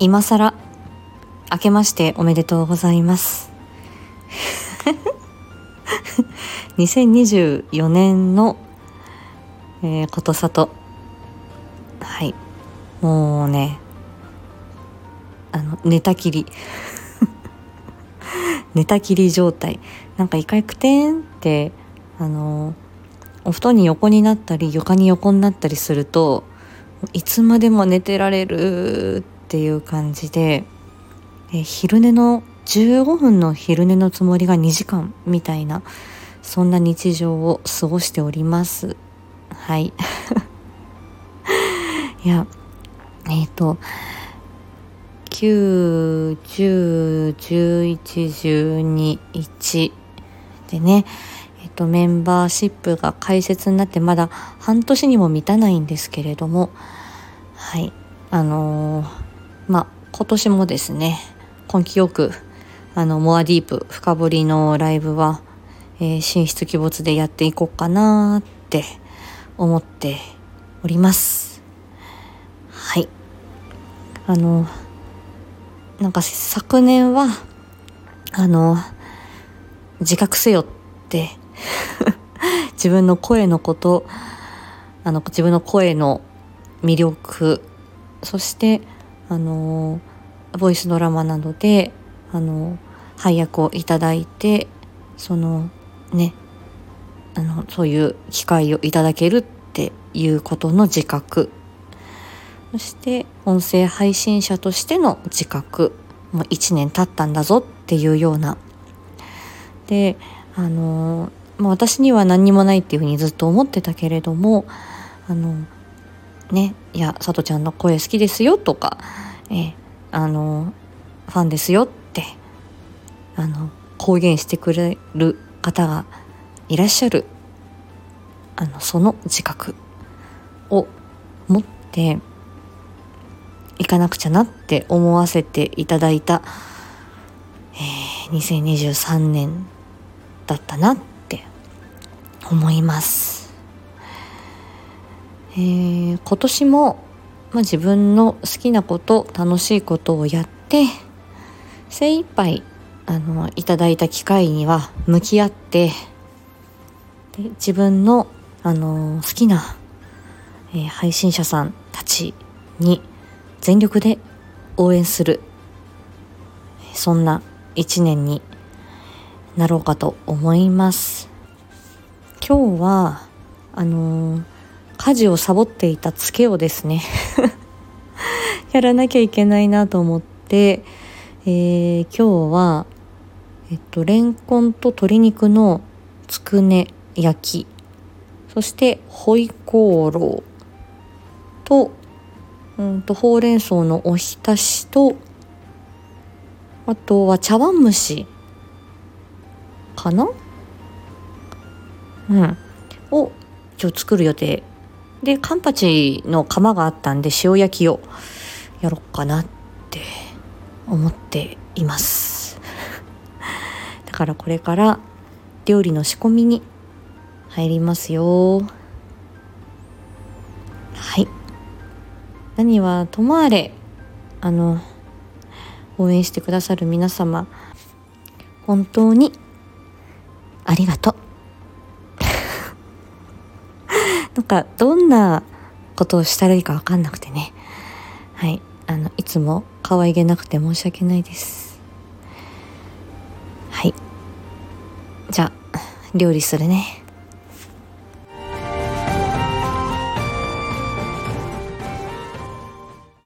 今更明けましておめでとうございます。2024年の、えー、ことさと。はい。もうねあの寝たきり。寝たきり状態。なんか一回くてんってあのお布団に横になったり床に横になったりするといつまでも寝てられるっていう感じで、え昼寝の15分の昼寝のつもりが2時間みたいなそんな日常を過ごしております。はい。いやえっ、ー、と9101112でねえっ、ー、とメンバーシップが開設になってまだ半年にも満たないんですけれどもはい。あのー、まあ今年もですね根気よくあのモアディープ深掘りのライブは、えー、神出鬼没でやっていこうかなって思っております。はい。あのなんか昨年はあの自覚せよって 自分の声のことあの自分の声の魅力そしてあのボイスドラマなどであの配役をいただいてそのねあのそういう機会をいただけるっていうことの自覚。そして音声配信者としての自覚。もう1年経ったんだぞっていうような。であの、ま、私には何にもないっていうふうにずっと思ってたけれどもあのねいやさとちゃんの声好きですよとか、えあのファンですよってあの公言してくれる方がいらっしゃるあのその自覚を持って行かなくちゃなって思わせていただいた、えー、2023年だったなって思います。えー、今年も、まあ、自分の好きなこと楽しいことをやって精一杯あのいただいた機会には向き合ってで自分のあの好きな、えー、配信者さんたちに全力で応援するそんな一年になろうかと思います。今日はあのー、家事をサボっていたツケをですね やらなきゃいけないなと思って、えー、今日はえっとレンコンと鶏肉のつくね焼きそしてホイコーローとうんとほうれん草のおひたしとあとは茶碗蒸しかな？うん。を今日作る予定でカンパチの釜があったんで塩焼きをやろうかなって思っています。だからこれから料理の仕込みに入りますよ。はい。何はともあれあの応援してくださる皆様本当にありがとう。かどんなことをしたらいいか分かんなくてね。はい。あのいつも可愛げなくて申し訳ないです。はい。じゃあ料理するね。